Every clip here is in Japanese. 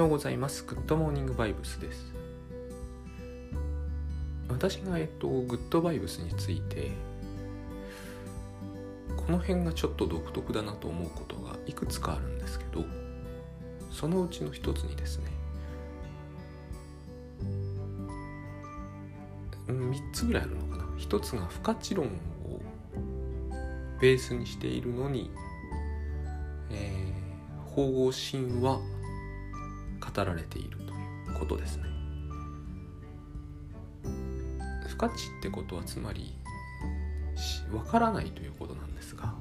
ようございます。グッドモーニングバイブスです。私が、えっと、グッドバイブスについて、この辺がちょっと独特だなと思うことがいくつかあるんですけど、そのうちの一つにですね、3つぐらいあるのかな。一つが不可知論をベースにしているのに、えー、法合神話語られているということですね。不可知ってことはつまりわからないということなんですが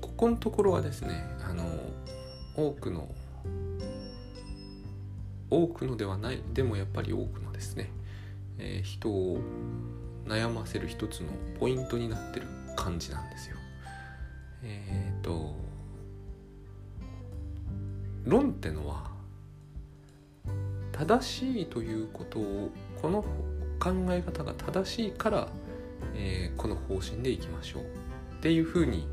ここのところはですねあの多くの多くのではないでもやっぱり多くのですね、えー、人を悩ませる一つのポイントになってる感じなんですよ。えっ、ー、とってのは正しいということをこの考え方が正しいから、えー、この方針でいきましょうっていうふうに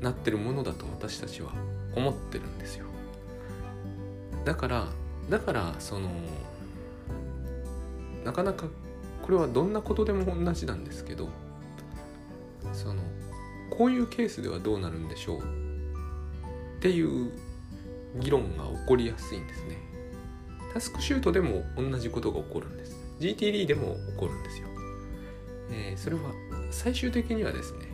なってるものだと私たちは思ってるんですよ。だからだからそのなかなかこれはどんなことでも同じなんですけどそのこういうケースではどうなるんでしょうっていう議論が起こりやすいんですね。タスクシュートでも同じことが起こるんです。GTD でも起こるんですよ、えー、それは最終的にはですね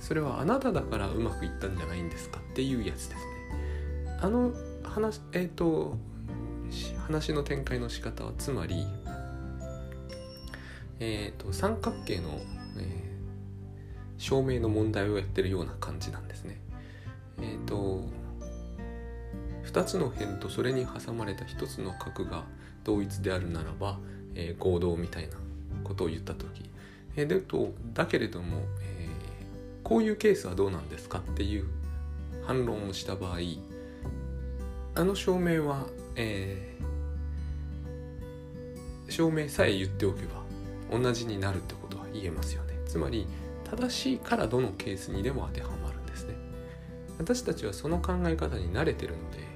それはあなただからうまくいったんじゃないんですかっていうやつですね。あの話えっ、ー、と話の展開の仕方はつまりえっ、ー、と三角形の、えー、照明の問題をやってるような感じなんですね。えっ、と2つの辺とそれに挟まれた1つの角が同一であるならば、えー、合同みたいなことを言った時、えー、でとだけれども、えー、こういうケースはどうなんですかっていう反論をした場合あの証明は、えー、証明さえ言っておけば同じになるってことは言えますよね。つまり正しいからどのケースにでも当てはまるんですね。私たちはその考え方に慣れてるので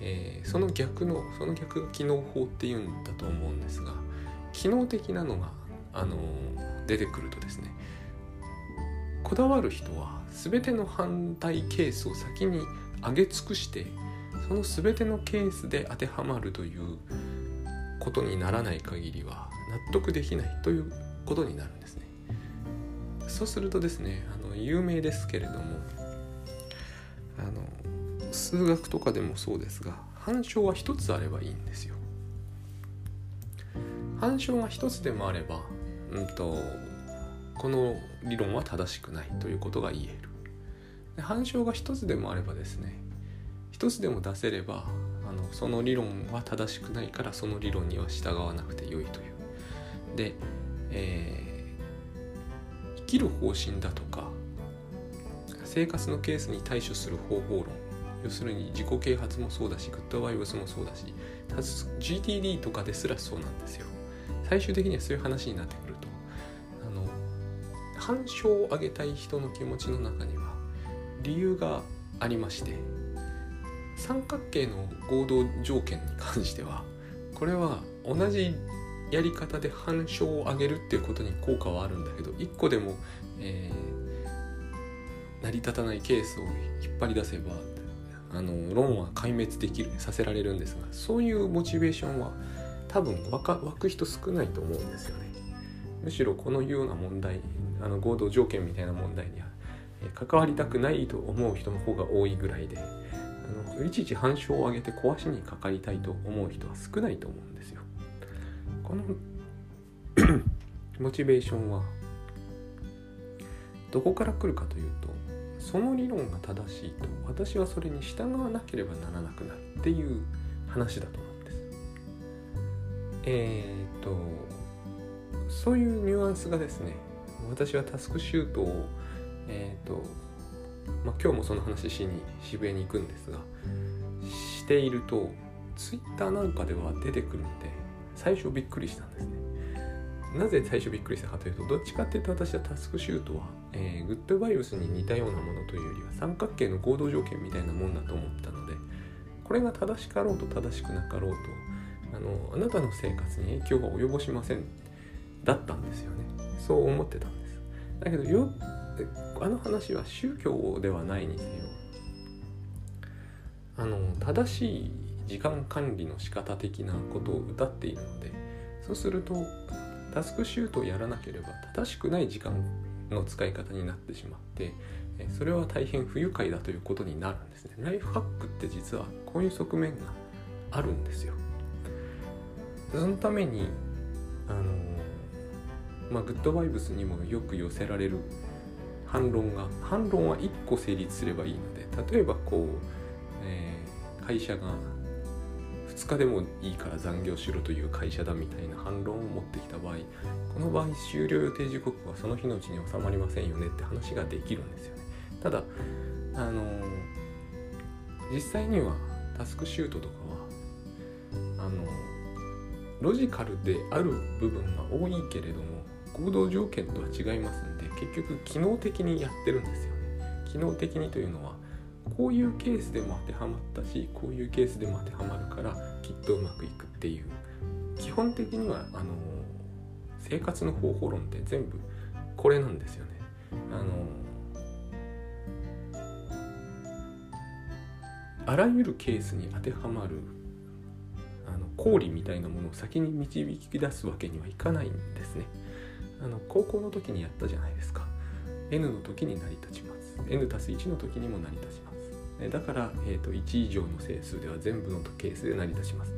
えー、その逆のその逆が機能法っていうんだと思うんですが機能的なのが、あのー、出てくるとですねこだわる人は全ての反対ケースを先に上げ尽くしてその全てのケースで当てはまるということにならない限りは納得できないということになるんですね。そうするとですねあの有名ですけれどもあの数学とかでもそうですが反証は一つあればいいんですよ。反証が一つでもあれば、うんと、この理論は正しくないということが言える。で反証が一つでもあればですね一つでも出せればあのその理論は正しくないからその理論には従わなくてよいという。で、えー、生きる方針だとか生活のケースに対処する方法論要するに自己啓発もそうだしグッドバイブスもそうだし GTD とかですらそうなんですよ。最終的にはそういう話になってくると。あの反証を上げたい人の気持ちの中には理由がありまして三角形の合同条件に関してはこれは同じやり方で反証を上げるっていうことに効果はあるんだけど一個でも、えー、成り立たないケースを引っ張り出せばあの論は壊滅できるさせられるんですがそういうモチベーションは多分湧か湧く人少ないと思うんですよね。むしろこのような問題あの合同条件みたいな問題には関わりたくないと思う人の方が多いぐらいであのいちいち反証を上げて壊しにかかりたいと思う人は少ないと思うんですよ。この モチベーションはどこから来るかというとその理論が正しいと私はそれに従わなければならなくなるっていう話だと思うんです。えー、っとそういうニュアンスがですね私はタスクシュートをえー、っとまあ今日もその話しに渋谷に行くんですがしているとツイッターなんかでは出てくるので最初びっくりしたんですね。なぜ最初びっくりしたかというとどっちかっていうと私はタスクシュートは、えー、グッドバイブスに似たようなものというよりは三角形の合同条件みたいなもんだと思ったのでこれが正しかろうと正しくなかろうとあのあなたの生活に影響が及ぼしませんだったんですよね。そう思ってたんです。だけどよあの話は宗教ではないにせよあの正しい時間管理の仕方的なことを歌っているのでそうするとタスクシュートをやらなければ正しくない時間の使い方になってしまってそれは大変不愉快だということになるんですね。ライフハックって実はこういう側面があるんですよ。そのためにあのまあグッドバイブスにもよく寄せられる反論が反論は1個成立すればいいので例えばこう、えー、会社が2日でもいいから残業しろという会社だみたいな反論を持ってきた場合この場合終了予定時刻はその日のうちに収まりませんよねって話ができるんですよね。ただあのー、実際にはタスクシュートとかはあのロジカルである部分が多いけれども行動条件とは違いますんで結局機能的にやってるんですよね。機能的にというのはこういうケースでも当てはまったしこういうケースでも当てはまるからきっとうまくいくっていう基本的にはあの生活の方法論って全部これなんですよね。あのあらゆるケースに当てはまるあの公理みたいなものを先に導き出すわけにはいかないんですね。あの高校の時にやったじゃないですか n の時に成り立ちます n たす1の時にも成り立ちますだから、えーと、1以上の整数では全部のケースで成り立ちます。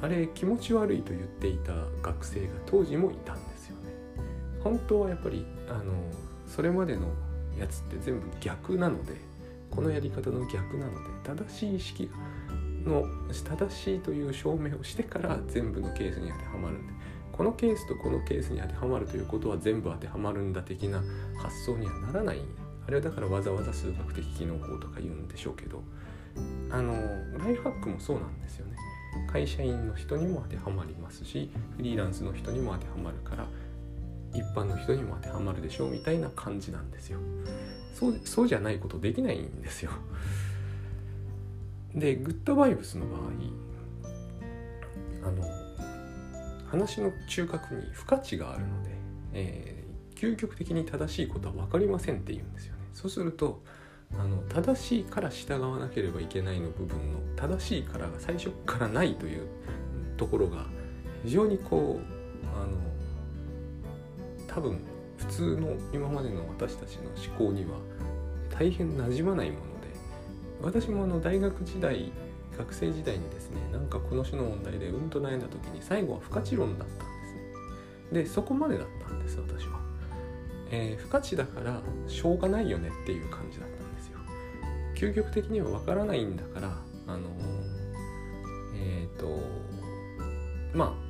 あれ気持ち悪いと言っていた学生が当時もいたんですよね。本当はやっぱりあのそれまでのやつって全部逆なのでこのやり方の逆なので正しい意識の正しいという証明をしてから全部のケースに当てはまるんでこのケースとこのケースに当てはまるということは全部当てはまるんだ的な発想にはならないあれはだからわざわざ数学的機能法とか言うんでしょうけどあのライフハックもそうなんですよね。会社員の人にも当てはまりますしフリーランスの人にも当てはまるから一般の人にも当てはまるでしょうみたいな感じなんですよ。そうそうじゃないことできないんですよ。でグッドバイブスの場合あの話の中核に不価値があるので、えー、究極的に正しいことは分かりませんって言うんですよ。そうするとあの正しいから従わなければいけないの部分の正しいからが最初からないというところが非常にこうあの多分普通の今までの私たちの思考には大変なじまないもので私もあの大学時代学生時代にですねなんかこの種の問題でうんと悩んだ時に最後は不可知論だったんです。ねでそこまでだったんです私は、えー、不価値だからしょうがないよねっていう感じだったんですよ。究極的にはわからないんだからあのえっ、ー、とまあ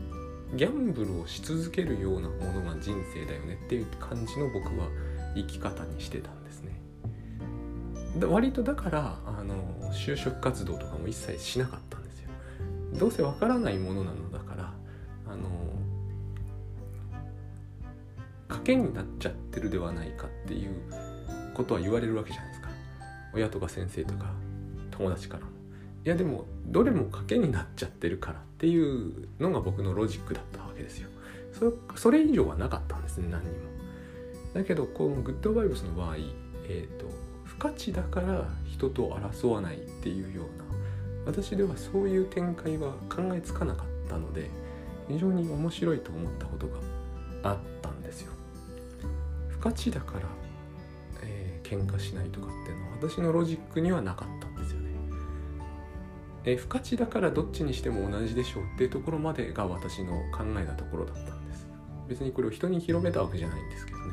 ギャンブルをし続けるようなものが人生だよねっていう感じの僕は生き方にしてたんですね。割とだからあの就職活動とかも一切しなかったんですよ。どうせわからないものなのけになっちゃってるではないかっていうことは言われるわけじゃないですか。親とか先生とか友達からも。いやでもどれも賭けになっちゃってるからっていうのが僕のロジックだったわけですよ。それ以上はなかったんですね何にも。だけどこのグッドバイブスの場合えっ、ー、と価値だから人と争わないっていうような私ではそういう展開は考えつかなかったので非常に面白いと思ったことがあったんですよ。価値だから、えー、喧嘩しないとかっていうのは私のロジックにはなかったんですよね。えー、不価値だからどっちにしても同じでしょうっていうところまでが私の考えたところだったんです。別にこれを人に広めたわけじゃないんですけどね。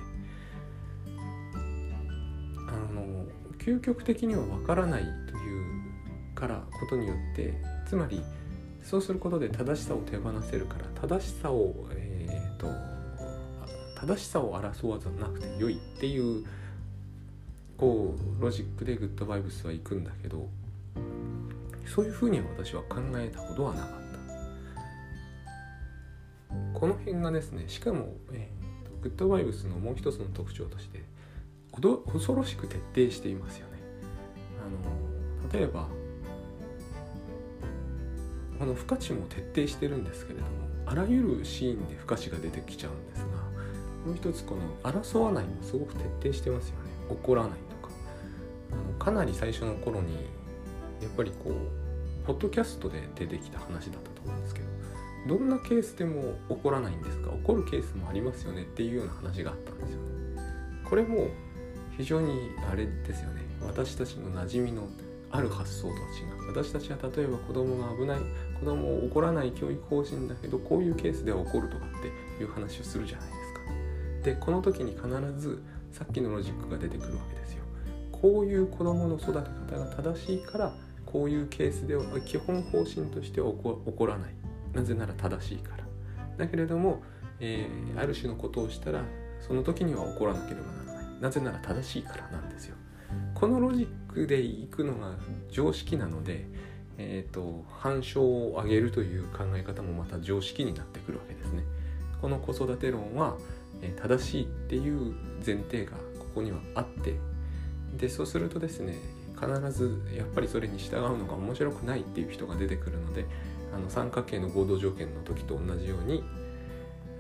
あの究極的にはわからないというからことによってつまりそうすることで正しさを手放せるから正しさを、えーと、正しさを争わずなくて良いっていうこうロジックでグッドバイブスはいくんだけどそういうふうには私は考えたことはなかったこの辺がですねしかも、えー、グッドバイブスのもう一つの特徴として恐ろしく徹底していますよね。あの例えばこの不可知も徹底してるんですけれどもあらゆるシーンで不可知が出てきちゃうんですがもう一つこの争わないもすごく徹底してますよね。怒らないとか。あのかなり最初の頃にやっぱりこうポッドキャストで出てきた話だったと思うんですけどどんなケースでも起こらないんですか？起こるケースもありますよね？っていうような話があったんですよね。これも非常にあれですよね。私たちの馴染みのある発想とは違う。私たちは例えば子供が危ない子供を怒らない教育方針だけどこういうケースでは起こるとかっていう話をするじゃないですか。でこの時に必ずさっきのロジックが出てくるわけですよ。こういう子供の育て方が正しいからこういうケースでは基本方針としては起こらない。なぜなら正しいから。だけれども、えー、ある種のことをしたらその時には起こらなければならない。なぜなら正しいからなんですよ。このロジックでいくのが常識なので、えーと、反証を上げるという考え方もまた常識になってくるわけですね。この子育て論は、正しいっていう前提がここにはあってでそうするとですね必ずやっぱりそれに従うのが面白くないっていう人が出てくるのであの三角形の合同条件の時と同じように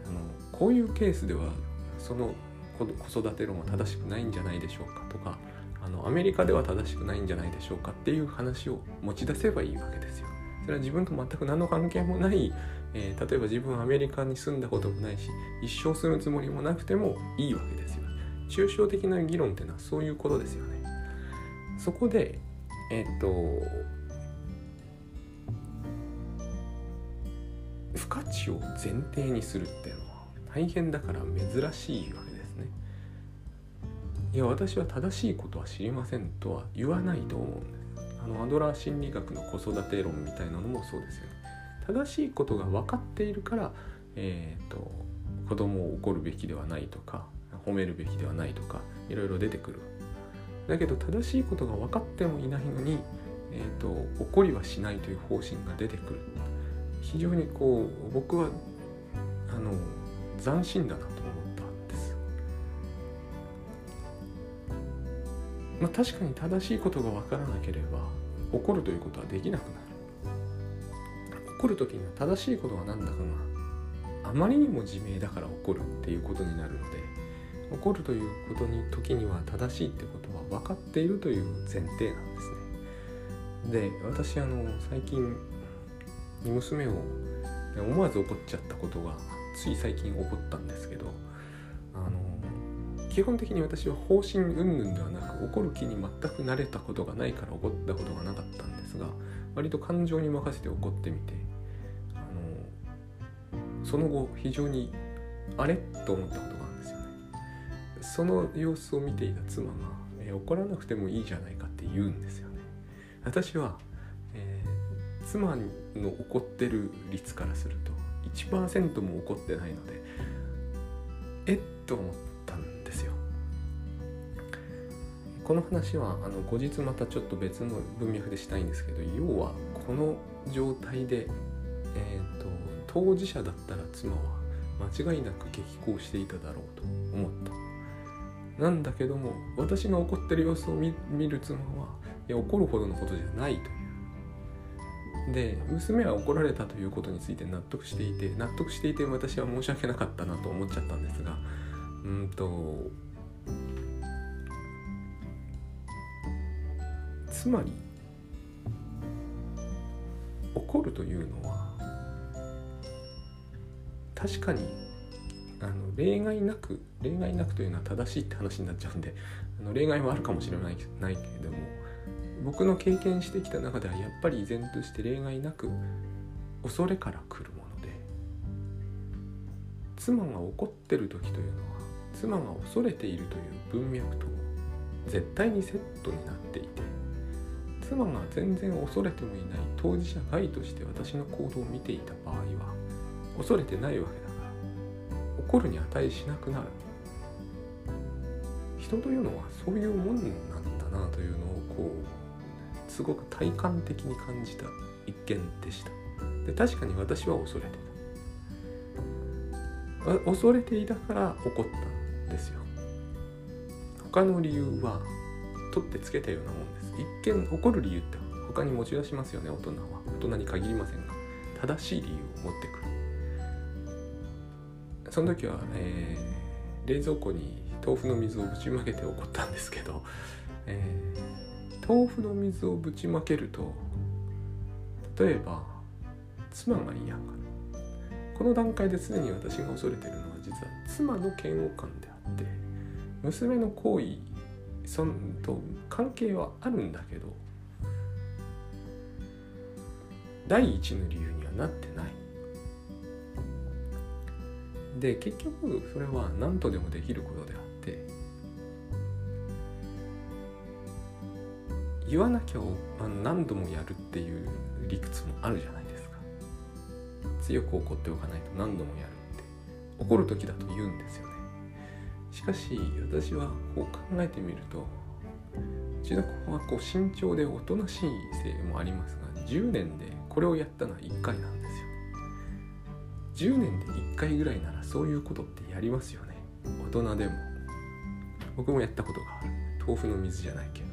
あのこういうケースではその子育て論は正しくないんじゃないでしょうかとかあのアメリカでは正しくないんじゃないでしょうかっていう話を持ち出せばいいわけですよ。それは自分と全く何の関係もない、えー、例えば自分はアメリカに住んだこともないし一生住むつもりもなくてもいいわけですよ。抽象的な議論っていうのはそういうことですよね。そこでえっ、と不価値を前提にするっていうのは大変だから珍しいわけですねいや私は正しいことは知りませんとは言わないと思うんですあのアドラー心理学の子育て論みたいなのもそうですよね。正しいことが分かっているからえっ、ー、と子供を怒るべきではないとか褒めるべきではないとかいろいろ出てくる。だけど正しいことが分かってもいないのに、えーと、怒りはしないという方針が出てくる。非常にこう僕はあの斬新だなとまあ、確かに正しいことが分からなければ怒るということはできなくなる。怒る時には正しいことは何だかがあまりにも自明だから怒るっていうことになるので怒るということに時には正しいってことは分かっているという前提なんですね。で私あの最近娘を思わず怒っちゃったことがつい最近起こったんですけど基本的に私は方針云々ではなく怒る気に全く慣れたことがないから怒ったことがなかったんですが割と感情に任せて怒ってみてあのその後非常にあれと思ったことがあるんですよね。その様子を見ていた妻が、え怒らなくてもいいじゃないかって言うんですよね。私は、えー、妻の怒ってる率からすると1%も怒ってないのでえっと思ってこの話はあの後日またちょっと別の文脈でしたいんですけど要はこの状態で、えーと、当事者だったら妻は間違いなく激高していただろうと思った。なんだけども私が怒ってる様子を見る妻はいや怒るほどのことじゃないという。で娘は怒られたということについて納得していて納得していて私は申し訳なかったなと思っちゃったんですがうんとつまり怒るというのは確かにあの例外なく例外なくというのは正しいって話になっちゃうんであの例外はあるかもしれないないけれども僕の経験してきた中ではやっぱり依然として例外なく恐れから来るもので妻が怒ってる時というのは妻が恐れているという文脈と絶対にセットになっていて妻が全然恐れてもいない当事者外として私の行動を見ていた場合は恐れてないわけだから怒るに値しなくなる。人というのはそういうもんなんだなというのをこうすごく体感的に感じた一見でした。で確かに私は恐れてた。恐れていたから怒ったんですよ。他の理由は取ってつけたようなもんです。一見怒る理由って他に持ち出しますよね。大人は。大人に限りませんが。正しい理由を持ってくる。その時は、えー、冷蔵庫に豆腐の水をぶちまけて怒ったんですけど、えー、豆腐の水をぶちまけると例えば妻が嫌がるこの段階で常に私が恐れてるのは実は妻の嫌悪感であって娘の行為そんと関係はあるんだけど第一の理由にはなってない。で結局それは何とでもできることであって言わなきゃ何度もやるっていう理屈もあるじゃないですか。強く怒っておかないと何度もやるって怒る時だと言うんですよね。かし私はこう考えてみるとうちの子はこう慎重でおとなしいせいもありますが10年でこれをやったのは1回なんですよ。10年で1回ぐらいならそういうことってやりますよね。大人でも。僕もやったことがある。豆腐の水じゃないけど。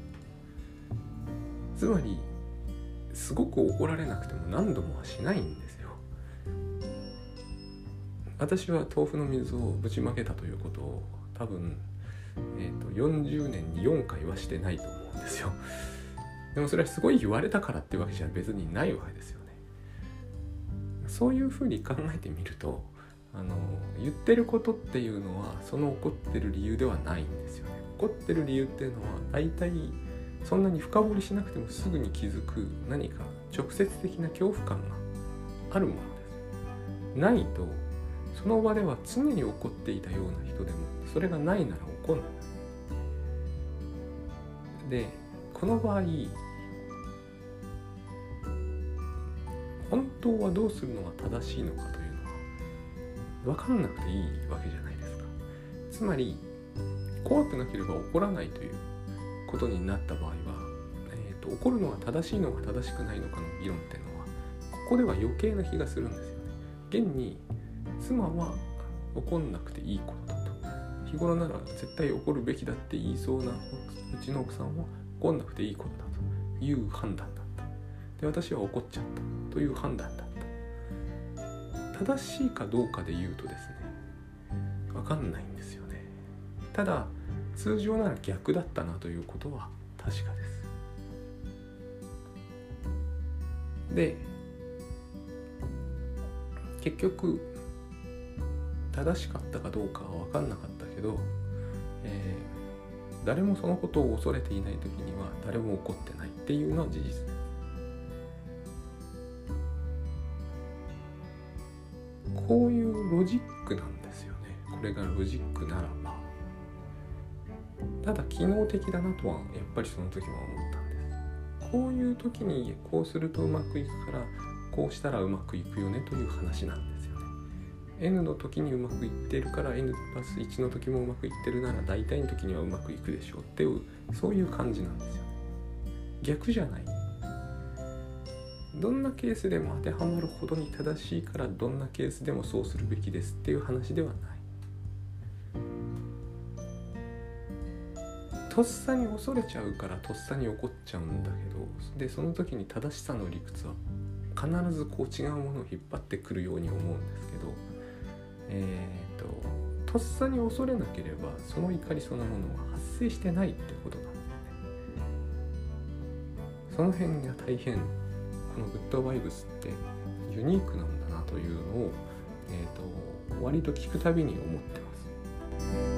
つまりすごく怒られなくても何度もはしないんですよ。私は豆腐の水をぶちまけたということを多分、えーと、40年に4回はしてないと思うんですよ。でもそれはすごい言われたからってわけじゃ別にないわけですよね。そういうふうに考えてみるとあの言ってることっていうのはその怒ってる理由ではないんですよね。怒ってる理由っていうのは大体そんなに深掘りしなくてもすぐに気づく何か直接的な恐怖感があるものです。ないとその場では常に怒っていたような人でもそれがないなら怒んない。でこの場合本当はどうするのが正しいのかというのは分かんなくていいわけじゃないですか。つまり怖くなければ怒らないということになった場合は、えーと、怒るのは正しいのか正しくないのかの議論っていうのはここでは余計な気がするんですよね。現に妻は怒んなくていいことだと日頃なら絶対怒るべきだって言いそうなうちの奥さんは怒んなくていいことだという判断だった。で私は怒っちゃったという判断だった。正しいかどうかで言うとですね分かんないんですよね。ただ通常なら逆だったなということは確かです。で結局正しかったかどうかは分かんなかったけど、えー、誰もそのことを恐れていない時には誰も怒ってないっていうのは事実。ですこういうロジックなんですよね。これがロジックならば。ただ機能的だなとはやっぱりその時は思ったんです。こういう時にこうするとうまくいくからこうしたらうまくいくよねという話なんです。N の時にうまくいってるから N プラス1の時もうまくいってるなら大体の時にはうまくいくでしょうっていうそういう感じなんですよ。逆じゃない。どんなケースでも当てはまるほどに正しいからどんなケースでもそうするべきですっていう話ではない。とっさに恐れちゃうからとっさに怒っちゃうんだけどでその時に正しさの理屈は必ずこう違うものを引っ張ってくるように思うんですけどえ、ー、ととっさに恐れなければその怒りそのものは発生してないってことなんだよね。その辺が大変このグッドバイブスってユニークなんだなというのを、えーと割と聞くたびに思ってます。